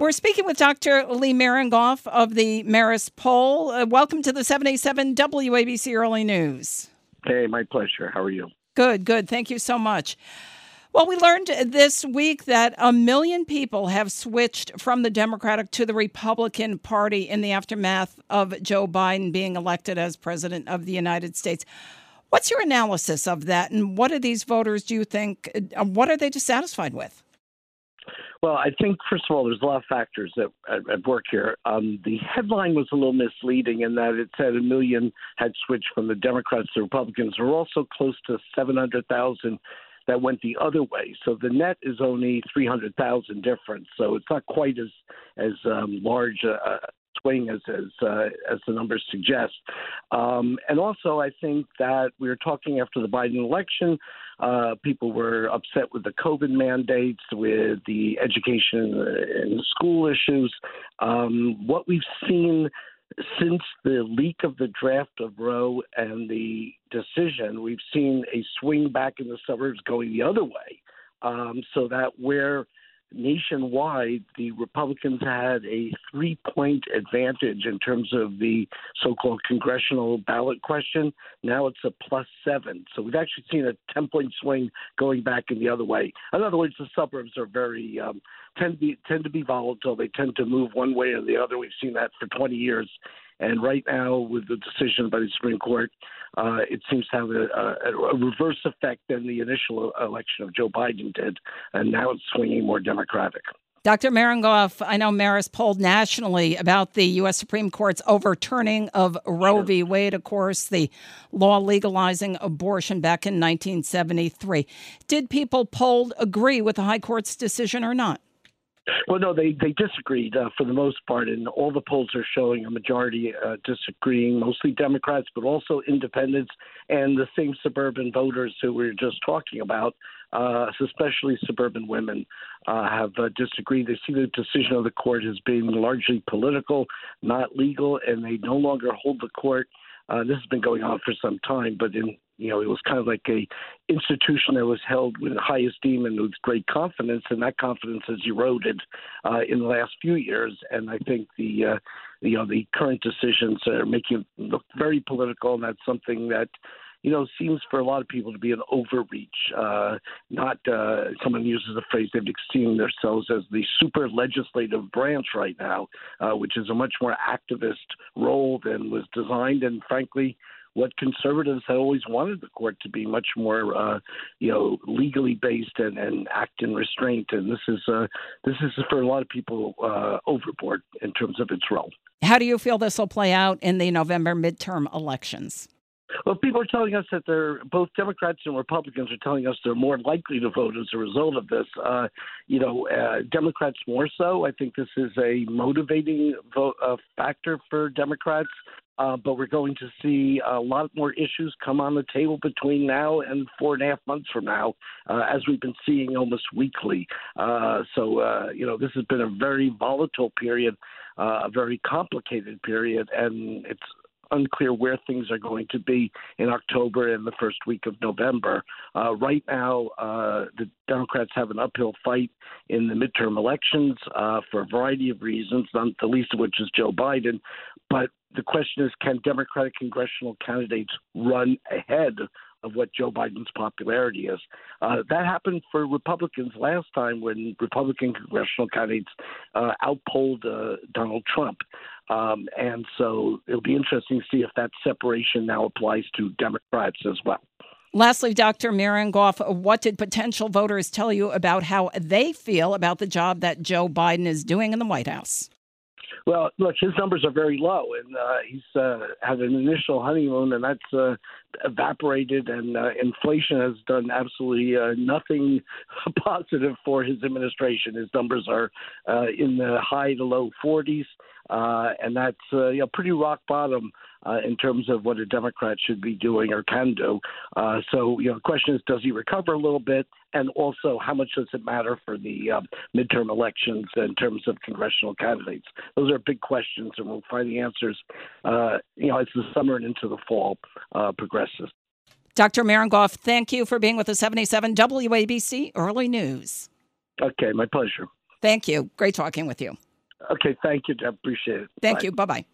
We're speaking with Dr. Lee Miringoff of the Marist poll. Uh, welcome to the 787 WABC Early News. Hey, my pleasure. How are you? Good, good. Thank you so much. Well, we learned this week that a million people have switched from the Democratic to the Republican Party in the aftermath of Joe Biden being elected as President of the United States. What's your analysis of that, and what are these voters, do you think, uh, what are they dissatisfied with? Well, I think first of all, there's a lot of factors that at, work here. Um, the headline was a little misleading in that it said a million had switched from the Democrats to Republicans. There were also close to 700,000 that went the other way. So the net is only 300,000 difference. So it's not quite as as um, large a, swing as as, uh, as the numbers suggest. Um, and also, I think that we were talking after the Biden election. Uh, people were upset with the COVID mandates, with the education and school issues. Um, what we've seen since the leak of the draft of Roe and the decision, we've seen a swing back in the suburbs going the other way. Um, so that where nationwide, the Republicans had a three point advantage in terms of the so called congressional ballot question. Now it's a plus seven. So we've actually seen a 10 point swing going back in the other way. In other words, the suburbs are very, um, tend, to be, tend to be volatile. They tend to move one way or the other. We've seen that for 20 years. And right now, with the decision by the Supreme Court, uh, it seems to have a, a, a, reverse effect than the initial election of Joe Biden did. And now it's swinging more Democratic. Dr. Miringoff, I know Marist polled nationally about the U.S. Supreme Court's overturning of Roe sure. v. Wade, of course, the law legalizing abortion back in 1973. Did people polled agree with the High Court's decision or not? Well, no, they they disagreed uh, for the most part, and all the polls are showing a majority uh, disagreeing, mostly Democrats, but also independents and the same suburban voters who we were just talking about. Uh, especially suburban women uh, have uh, disagreed. They see the decision of the court as being largely political, not legal, and they no longer hold the court. Uh, this has been going on for some time, but in you know, it was kind of like a institution that was held with high esteem and with great confidence, and that confidence has eroded uh, in the last few years. And I think the uh, you know the current decisions are making it look very political, and that's something that you know, seems for a lot of people to be an overreach. Uh, not uh, someone uses the phrase they've seen themselves as the super legislative branch right now, uh, which is a much more activist role than was designed and, frankly, what conservatives had always wanted the court to be much more, uh, you know, legally based and, and act in restraint. And this is uh, this is for a lot of people uh, overboard in terms of its role. How do you feel this will play out in the November midterm elections? Well, people are telling us that they're both Democrats and Republicans are telling us they're more likely to vote as a result of this. Uh, you know, uh, Democrats more so. I think this is a motivating vote uh, factor for Democrats. Uh, but we're going to see a lot more issues come on the table between now and four and a half months from now, uh, as we've been seeing almost weekly. Uh, so, uh, you know, this has been a very volatile period, uh, a very complicated period, and it's unclear where things are going to be in October and the first week of November. Uh, right now, uh, the Democrats have an uphill fight in the midterm elections uh, for a variety of reasons, not the least of which is Joe Biden. But the question is can Democratic congressional candidates run ahead of what Joe Biden's popularity is. Uh, that happened for Republicans last time when Republican congressional candidates uh, outpolled uh, Donald Trump. Um, and so it'll be interesting to see if that separation now applies to Democrats as well. Lastly, Dr. Miringoff, what did potential voters tell you about how they feel about the job that Joe Biden is doing in the White House? Well, look, his numbers are very low, and uh, he's uh, had an initial honeymoon, and that's uh, evaporated, and uh, inflation has done absolutely uh, nothing positive for his administration. His numbers are uh, in the high to low 40s, uh, and that's uh, you know, pretty rock bottom uh, in terms of what a Democrat should be doing or can do. Uh, so, you know, the question is, does he recover a little bit? And also, how much does it matter for the uh, midterm elections in terms of congressional candidates? Those are big questions, and we'll find the answers, uh, you know, as the summer and into the fall uh, progresses. Dr. Miringoff, thank you for being with the 77 WABC Early News. Okay, my pleasure. Thank you. Great talking with you. Okay, thank you. I appreciate it. Thank Bye. you. Bye bye.